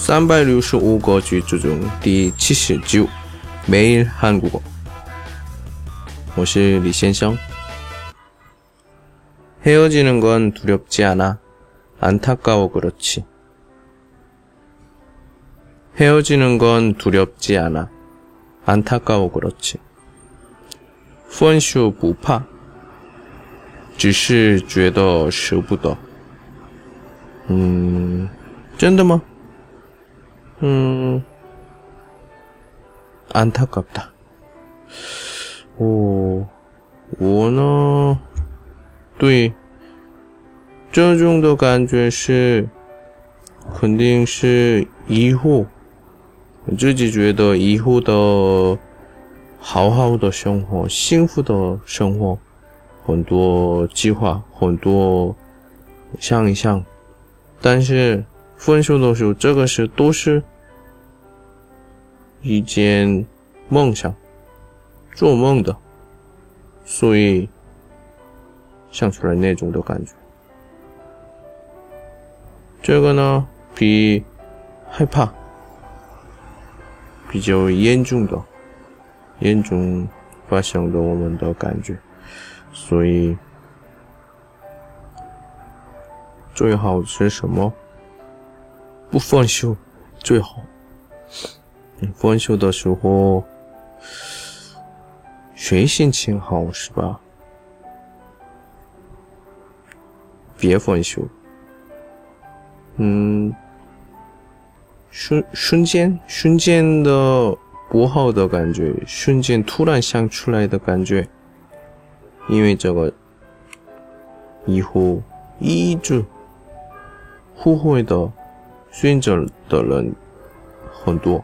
三百六十五个句子中第七十九，매일한국 어。 我是李先生。헤어지는건두렵지않아안타까워그렇지헤어지는건두렵지않아안타까워그렇지分手不怕，只是觉得舍不得。嗯，真的吗？ 嗯，안타깝 다。 哦，我呢，对，这种的感觉是，肯定是以后，自己觉得以后的好好的生活，幸福的生活，很多计划，很多想一想，但是分手的时候，这个是都是。 一件梦想，做梦的，所以想出来那种的感觉。这个呢，比害怕比较严重的，严重发生的我们的感觉，所以最好是什么？不放手最好。分手的时候，谁心情好是吧？别分手。嗯，瞬瞬间瞬间的不好的感觉，瞬间突然想出来的感觉，因为这个以后一直后悔的选择的人很多。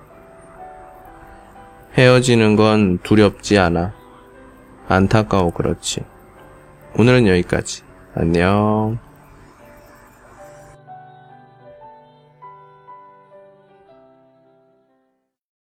헤어지는 건 두렵지 않아. 안타까워 그렇지. 오늘은 여기까지. 안녕.